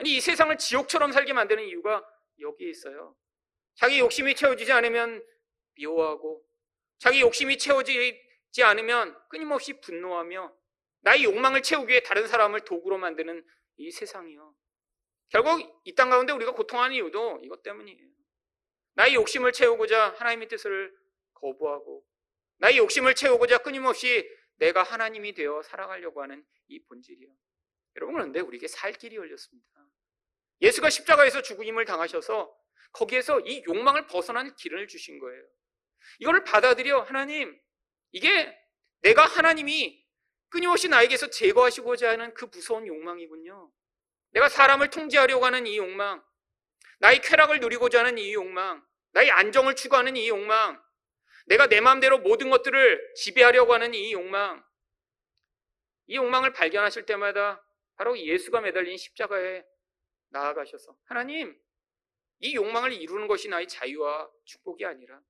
아니, 이 세상을 지옥처럼 살게 만드는 이유가 여기에 있어요. 자기 욕심이 채워지지 않으면 미워하고, 자기 욕심이 채워지지 않으면 끊임없이 분노하며, 나의 욕망을 채우기 위해 다른 사람을 도구로 만드는 이 세상이요. 결국 이 땅 가운데 우리가 고통하는 이유도 이것 때문이에요. 나의 욕심을 채우고자 하나님의 뜻을 거부하고, 나의 욕심을 채우고자 끊임없이 내가 하나님이 되어 살아가려고 하는 이 본질이요. 여러분 그런데 우리에게 살 길이 열렸습니다. 예수가 십자가에서 죽임을 당하셔서 거기에서 이 욕망을 벗어난 길을 주신 거예요. 이거를 받아들여 하나님 이게 내가 하나님이 끊임없이 나에게서 제거하시고자 하는 그 무서운 욕망이군요. 내가 사람을 통제하려고 하는 이 욕망, 나의 쾌락을 누리고자 하는 이 욕망, 나의 안정을 추구하는 이 욕망, 내가 내 마음대로 모든 것들을 지배하려고 하는 이 욕망, 이 욕망을 발견하실 때마다 바로 예수가 매달린 십자가에 나아가셔서 하나님 이 욕망을 이루는 것이 나의 자유와 축복이 아니라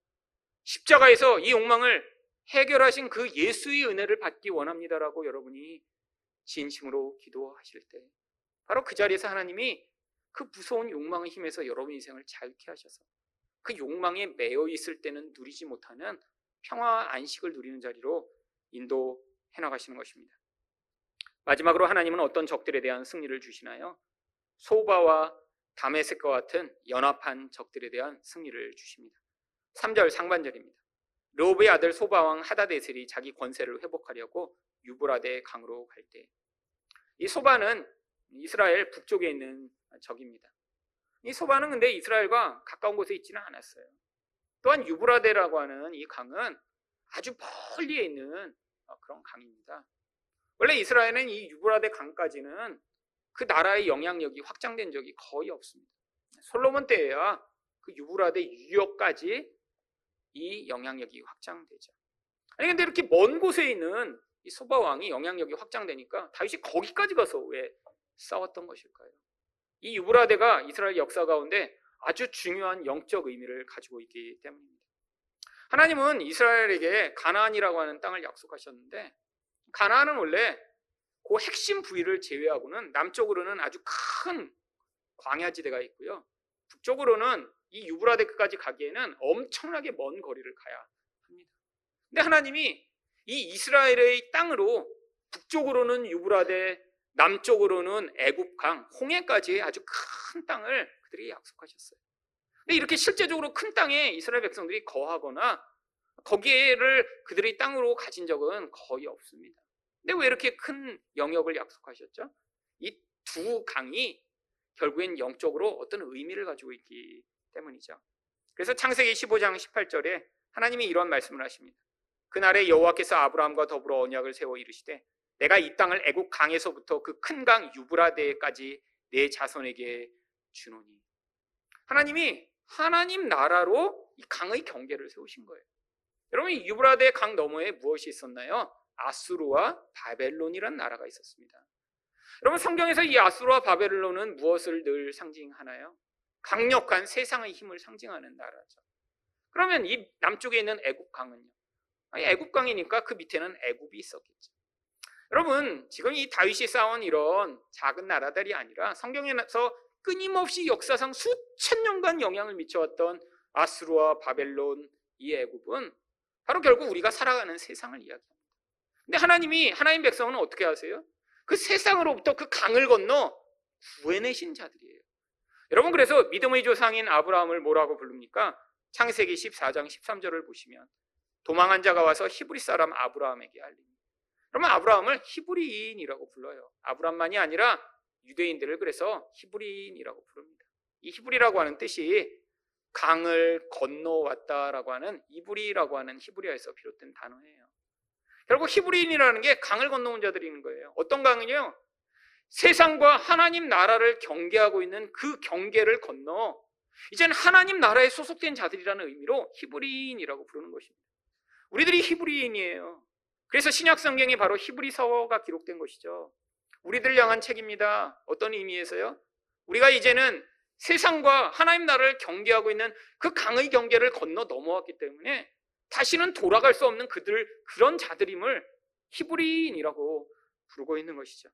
십자가에서 이 욕망을 해결하신 그 예수의 은혜를 받기 원합니다라고 여러분이 진심으로 기도하실 때 바로 그 자리에서 하나님이 그 무서운 욕망의 힘에서 여러분 인생을 자유케 하셔서 그 욕망에 매여 있을 때는 누리지 못하는 평화 안식을 누리는 자리로 인도해 나가시는 것입니다. 마지막으로 하나님은 어떤 적들에 대한 승리를 주시나요? 소바와 다메섹과 같은 연합한 적들에 대한 승리를 주십니다. 3절 상반절입니다. 르호브의 아들 소바왕 하다데셀이 자기 권세를 회복하려고 유브라데 강으로 갈 때 이 소바는 이스라엘 북쪽에 있는 적입니다. 이 소바는 근데 이스라엘과 가까운 곳에 있지는 않았어요. 또한 유브라데라고 하는 이 강은 아주 멀리에 있는 그런 강입니다. 원래 이스라엘은 이 유브라데 강까지는 그 나라의 영향력이 확장된 적이 거의 없습니다. 솔로몬 때에야 그 유브라데 유역까지 이 영향력이 확장되죠. 아니 근데 이렇게 먼 곳에 있는 이 소바 왕이 영향력이 확장되니까 다윗이 거기까지 가서 왜 싸웠던 것일까요? 이 유브라데가 이스라엘 역사 가운데 아주 중요한 영적 의미를 가지고 있기 때문입니다. 하나님은 이스라엘에게 가나안이라고 하는 땅을 약속하셨는데 가나안은 원래 그 핵심 부위를 제외하고는 남쪽으로는 아주 큰 광야지대가 있고요. 북쪽으로는 이 유브라데까지 가기에는 엄청나게 먼 거리를 가야 합니다. 근데 하나님이 이 이스라엘의 땅으로 북쪽으로는 유브라데, 남쪽으로는 애굽강, 홍해까지 아주 큰 땅을 그들이 약속하셨어요. 근데 이렇게 실제적으로 큰 땅에 이스라엘 백성들이 거하거나 거기를 그들의 땅으로 가진 적은 거의 없습니다. 근데 왜 이렇게 큰 영역을 약속하셨죠? 이 두 강이 결국엔 영적으로 어떤 의미를 가지고 있기 때문이죠. 그래서 창세기 15장 18절에 하나님이 이런 말씀을 하십니다. 그날에 여호와께서 아브라함과 더불어 언약을 세워 이르시되 내가 이 땅을 애국 강에서부터 그 큰 강 유브라데까지 내 자손에게 주노니 하나님이 하나님 나라로 이 강의 경계를 세우신 거예요. 여러분 이 유브라데 강 너머에 무엇이 있었나요? 아수르와 바벨론이란 나라가 있었습니다. 여러분 성경에서 이 아수르와 바벨론은 무엇을 늘 상징하나요? 강력한 세상의 힘을 상징하는 나라죠. 그러면 이 남쪽에 있는 애국 강은요? 애국 강이니까 그 밑에는 애국이 있었겠죠. 여러분 지금 이 다윗이 쌓은 이런 작은 나라들이 아니라 성경에서 끊임없이 역사상 수천 년간 영향을 미쳐왔던 아수르와 바벨론 이 애굽은 바로 결국 우리가 살아가는 세상을 이야기합니다. 근데 하나님이 하나님 백성은 어떻게 하세요? 그 세상으로부터 그 강을 건너 구해내신 자들이에요. 여러분 그래서 믿음의 조상인 아브라함을 뭐라고 부릅니까? 창세기 14장 13절을 보시면 도망한 자가 와서 히브리 사람 아브라함에게 알립니다. 그러면 아브라함을 히브리인이라고 불러요. 아브라함만이 아니라 유대인들을 그래서 히브리인이라고 부릅니다. 이 히브리라고 하는 뜻이 강을 건너왔다라고 하는 이브리라고 하는 히브리어에서 비롯된 단어예요. 결국 히브리인이라는 게 강을 건너온 자들인 거예요. 어떤 강은요? 세상과 하나님 나라를 경계하고 있는 그 경계를 건너 이제는 하나님 나라에 소속된 자들이라는 의미로 히브리인이라고 부르는 것입니다. 우리들이 히브리인이에요. 그래서 신약 성경에 바로 히브리서가 기록된 것이죠. 우리들 향한 책입니다. 어떤 의미에서요? 우리가 이제는 세상과 하나님 나라를 경계하고 있는 그 강의 경계를 건너 넘어왔기 때문에 다시는 돌아갈 수 없는 그들 그런 자들임을 히브리인이라고 부르고 있는 것이죠.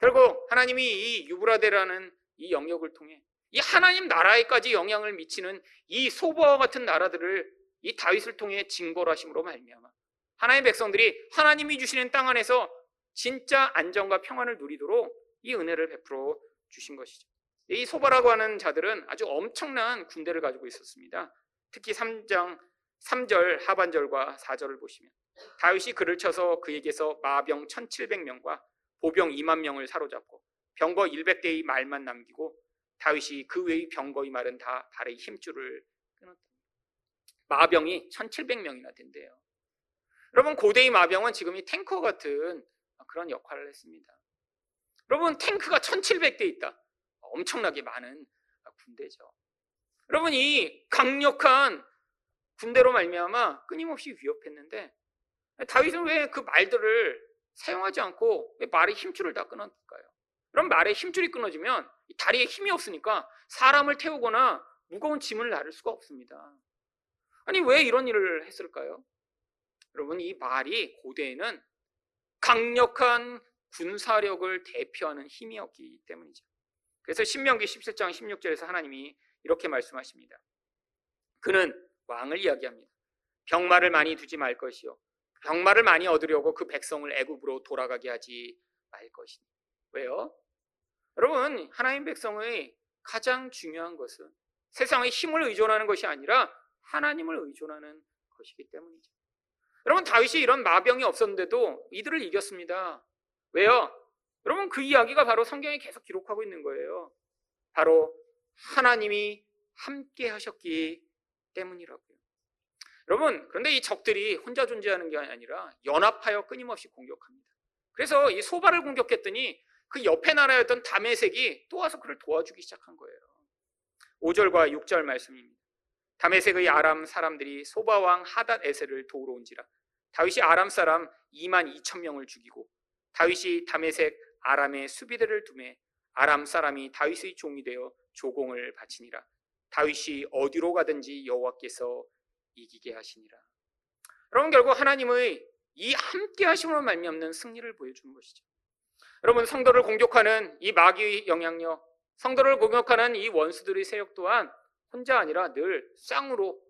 결국 하나님이 이 유브라데라는 이 영역을 통해 이 하나님 나라에까지 영향을 미치는 이 소바와 같은 나라들을 이 다윗을 통해 징벌 하심으로 말미암아 하나님의 백성들이 하나님이 주시는 땅 안에서 진짜 안정과 평안을 누리도록 이 은혜를 베풀어 주신 것이죠. 이 소바라고 하는 자들은 아주 엄청난 군대를 가지고 있었습니다. 특히 3장 3절 하반절과 4절을 보시면 다윗이 그를 쳐서 그에게서 마병 1700명과 보병 2만 명을 사로잡고 병거 100대의 말만 남기고 다윗이 그 외의 병거의 말은 다 발의 힘줄을 끊었다. 마병이 1700명이나 된대요. 여러분 고대의 마병은 지금 이 탱커 같은 그런 역할을 했습니다. 여러분 탱크가 1700대 있다. 엄청나게 많은 군대죠. 여러분 이 강력한 군대로 말미암아 끊임없이 위협했는데 다윗은 왜 그 말들을 사용하지 않고 왜 말의 힘줄을 다 끊었을까요? 그럼 말의 힘줄이 끊어지면 다리에 힘이 없으니까 사람을 태우거나 무거운 짐을 나를 수가 없습니다. 아니 왜 이런 일을 했을까요? 여러분 이 말이 고대에는 강력한 군사력을 대표하는 힘이었기 때문이죠. 그래서 신명기 17장 16절에서 하나님이 이렇게 말씀하십니다. 그는 왕을 이야기합니다. 병마를 많이 두지 말 것이요. 병마를 많이 얻으려고 그 백성을 애굽으로 돌아가게 하지 말 것이니. 왜요? 여러분, 하나님 백성의 가장 중요한 것은 세상의 힘을 의존하는 것이 아니라 하나님을 의존하는 것이기 때문이죠. 여러분, 다윗이 이런 마병이 없었는데도 이들을 이겼습니다. 왜요? 여러분, 그 이야기가 바로 성경에 계속 기록하고 있는 거예요. 바로 하나님이 함께 하셨기 때문이라고요. 여러분, 그런데 이 적들이 혼자 존재하는 게 아니라 연합하여 끊임없이 공격합니다. 그래서 이 소바를 공격했더니 그 옆에 나라였던 다메색이 또 와서 그를 도와주기 시작한 거예요. 5절과 6절 말씀입니다. 다메색의 아람 사람들이 소바왕 하닷 에셀을 도우러 온지라 다윗이 아람 사람 2만 2천 명을 죽이고 다윗이 다메색 아람의 수비대를 두매 아람 사람이 다윗의 종이 되어 조공을 바치니라 다윗이 어디로 가든지 여호와께서 이기게 하시니라. 여러분 결국 하나님의 이 함께 하심으로 말미암는 승리를 보여주는 것이죠. 여러분 성도를 공격하는 이 마귀의 영향력, 성도를 공격하는 이 원수들의 세력 또한 혼자 아니라 늘 쌍으로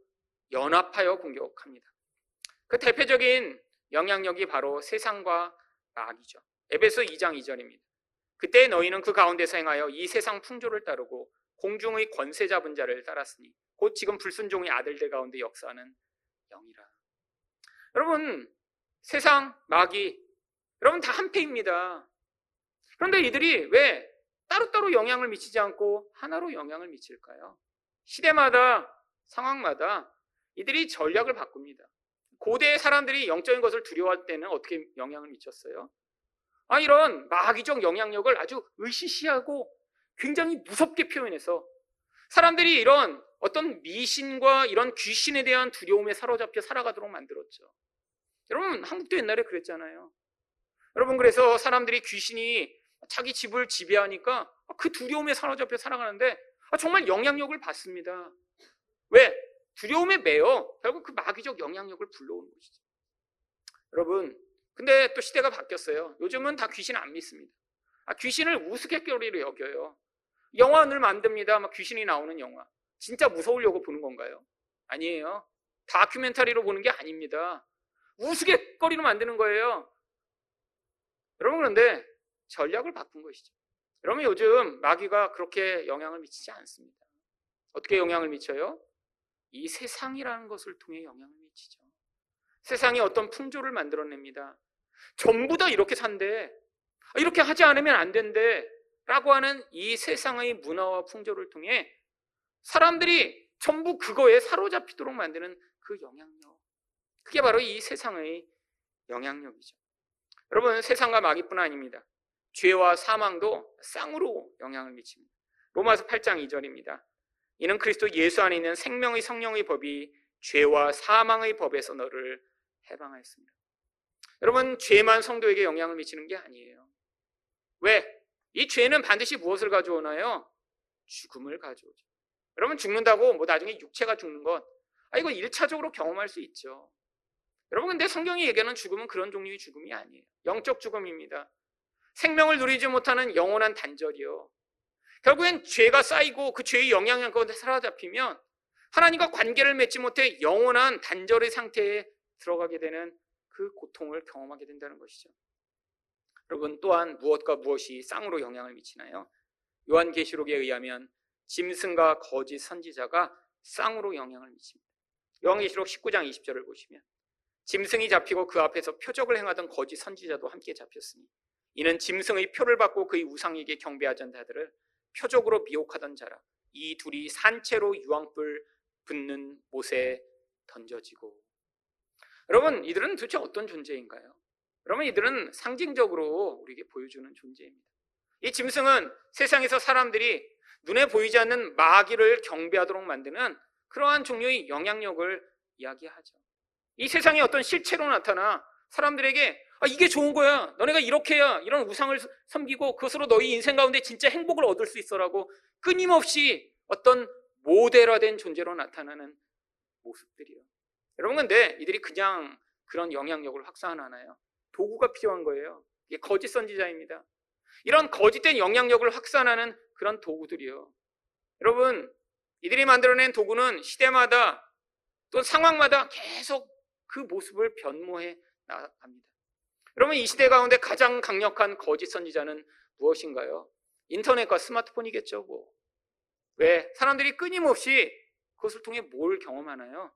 연합하여 공격합니다. 그 대표적인 영향력이 바로 세상과 마귀죠. 에베소 2장 2절입니다. 그때 너희는 그 가운데서 행하여 이 세상 풍조를 따르고 공중의 권세 잡은 자를 따랐으니 곧 지금 불순종의 아들들 가운데 역사하는 영이라. 여러분 세상 마귀 여러분 다 한패입니다. 그런데 이들이 왜 따로따로 영향을 미치지 않고 하나로 영향을 미칠까요? 시대마다 상황마다 이들이 전략을 바꿉니다. 고대 사람들이 영적인 것을 두려워할 때는 어떻게 영향을 미쳤어요? 아, 이런 마귀적 영향력을 아주 의시시하고 굉장히 무섭게 표현해서 사람들이 이런 어떤 미신과 이런 귀신에 대한 두려움에 사로잡혀 살아가도록 만들었죠. 여러분, 한국도 옛날에 그랬잖아요. 여러분, 그래서 사람들이 귀신이 자기 집을 지배하니까 그 두려움에 사로잡혀 살아가는데 정말 영향력을 받습니다. 왜? 두려움에 매여 결국 그 마귀적 영향력을 불러오는 것이죠. 여러분, 근데 또 시대가 바뀌었어요. 요즘은 다 귀신 안 믿습니다. 아, 귀신을 우스갯거리로 여겨요. 영화를 만듭니다. 막 귀신이 나오는 영화. 진짜 무서우려고 보는 건가요? 아니에요. 다큐멘터리로 보는 게 아닙니다. 우스갯거리로 만드는 거예요. 여러분 그런데 전략을 바꾼 것이죠. 여러분 요즘 마귀가 그렇게 영향을 미치지 않습니다. 어떻게 영향을 미쳐요? 이 세상이라는 것을 통해 영향을 미치죠. 세상이 어떤 풍조를 만들어냅니다. 전부 다 이렇게 산대. 이렇게 하지 않으면 안 된대. 라고 하는 이 세상의 문화와 풍조를 통해 사람들이 전부 그거에 사로잡히도록 만드는 그 영향력. 그게 바로 이 세상의 영향력이죠. 여러분, 세상과 마귀뿐 아닙니다. 죄와 사망도 쌍으로 영향을 미칩니다. 로마서 8장 2절입니다. 이는 그리스도 예수 안에 있는 생명의 성령의 법이 죄와 사망의 법에서 너를 해방하였습니다. 여러분, 죄만 성도에게 영향을 미치는 게 아니에요. 왜? 이 죄는 반드시 무엇을 가져오나요? 죽음을 가져오죠. 여러분, 죽는다고 뭐 나중에 육체가 죽는 것, 아, 이거 1차적으로 경험할 수 있죠. 여러분, 근데 성경이 얘기하는 죽음은 그런 종류의 죽음이 아니에요. 영적 죽음입니다. 생명을 누리지 못하는 영원한 단절이요. 결국엔 죄가 쌓이고 그 죄의 영향을 가운데 사로잡히면 하나님과 관계를 맺지 못해 영원한 단절의 상태에 들어가게 되는 그 고통을 경험하게 된다는 것이죠. 여러분 또한 무엇과 무엇이 쌍으로 영향을 미치나요? 요한계시록에 의하면 짐승과 거짓 선지자가 쌍으로 영향을 미칩니다. 요한계시록 19장 20절을 보시면 짐승이 잡히고 그 앞에서 표적을 행하던 거짓 선지자도 함께 잡혔으니 이는 짐승의 표를 받고 그의 우상에게 경배하던 자들을 표적으로 미혹하던 자라. 이 둘이 산채로 유황불 붙는 못에 던져지고. 여러분, 이들은 도대체 어떤 존재인가요? 여러분, 이들은 상징적으로 우리에게 보여주는 존재입니다. 이 짐승은 세상에서 사람들이 눈에 보이지 않는 마귀를 경배하도록 만드는 그러한 종류의 영향력을 이야기하죠. 이 세상에 어떤 실체로 나타나 사람들에게 아, 이게 좋은 거야. 너네가 이렇게 해야 이런 우상을 섬기고 그것으로 너희 인생 가운데 진짜 행복을 얻을 수 있어라고 끊임없이 어떤 모델화된 존재로 나타나는 모습들이요. 여러분 근데 이들이 그냥 그런 영향력을 확산하나요? 도구가 필요한 거예요. 이게 거짓 선지자입니다. 이런 거짓된 영향력을 확산하는 그런 도구들이요. 여러분 이들이 만들어낸 도구는 시대마다 또 상황마다 계속 그 모습을 변모해 나갑니다. 여러분 이 시대 가운데 가장 강력한 거짓 선지자는 무엇인가요? 인터넷과 스마트폰이겠죠, 뭐. 왜? 사람들이 끊임없이 그것을 통해 뭘 경험하나요?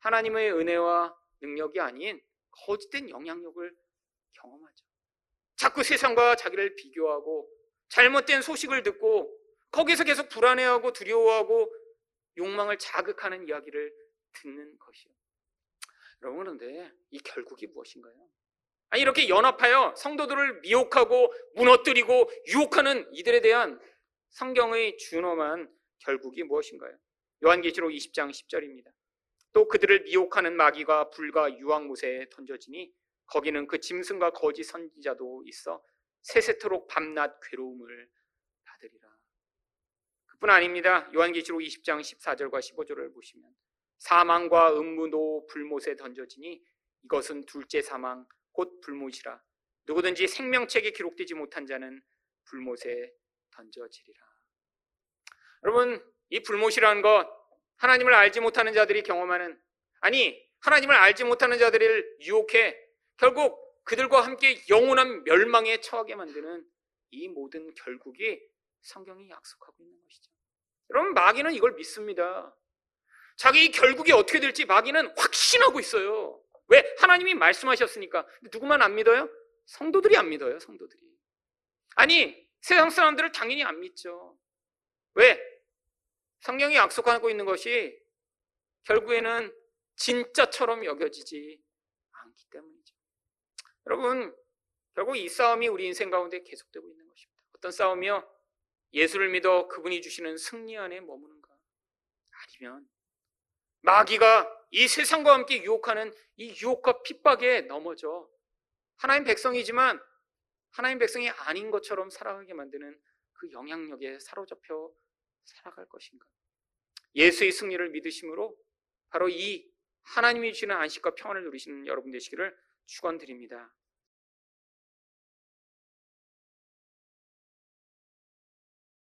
하나님의 은혜와 능력이 아닌 거짓된 영향력을 경험하죠. 자꾸 세상과 자기를 비교하고 잘못된 소식을 듣고 거기서 계속 불안해하고 두려워하고 욕망을 자극하는 이야기를 듣는 것이요. 여러분 그런데 이 결국이 무엇인가요? 아니 이렇게 연합하여 성도들을 미혹하고 무너뜨리고 유혹하는 이들에 대한 성경의 준엄한 결국이 무엇인가요? 요한계시록 20장 10절입니다. 또 그들을 미혹하는 마귀가 불과 유황못에 던져지니 거기는 그 짐승과 거짓 선지자도 있어 세세토록 밤낮 괴로움을 받으리라. 그뿐 아닙니다. 요한계시록 20장 14절과 15절을 보시면 사망과 음무도 불못에 던져지니 이것은 둘째 사망 곧 불못이라 누구든지 생명책에 기록되지 못한 자는 불못에 던져지리라. 여러분, 이 불못이라는 것 하나님을 알지 못하는 자들이 경험하는 아니 하나님을 알지 못하는 자들을 유혹해 결국 그들과 함께 영원한 멸망에 처하게 만드는 이 모든 결국이 성경이 약속하고 있는 것이죠. 여러분 마귀는 이걸 믿습니다. 자기 결국이 어떻게 될지 마귀는 확신하고 있어요. 왜? 하나님이 말씀하셨으니까. 누구만 안 믿어요? 성도들이 안 믿어요, 성도들이. 아니, 세상 사람들을 당연히 안 믿죠. 왜? 성경이 약속하고 있는 것이 결국에는 진짜처럼 여겨지지 않기 때문이죠. 여러분, 결국 이 싸움이 우리 인생 가운데 계속되고 있는 것입니다. 어떤 싸움이요? 예수를 믿어 그분이 주시는 승리 안에 머무는가? 아니면 마귀가 이 세상과 함께 유혹하는 이 유혹과 핍박에 넘어져 하나님 백성이지만 하나님 백성이 아닌 것처럼 살아가게 만드는 그 영향력에 사로잡혀 살아갈 것인가? 예수의 승리를 믿으심으로 바로 이 하나님이 주시는 안식과 평안을 누리시는 여러분 되시기를 축원드립니다.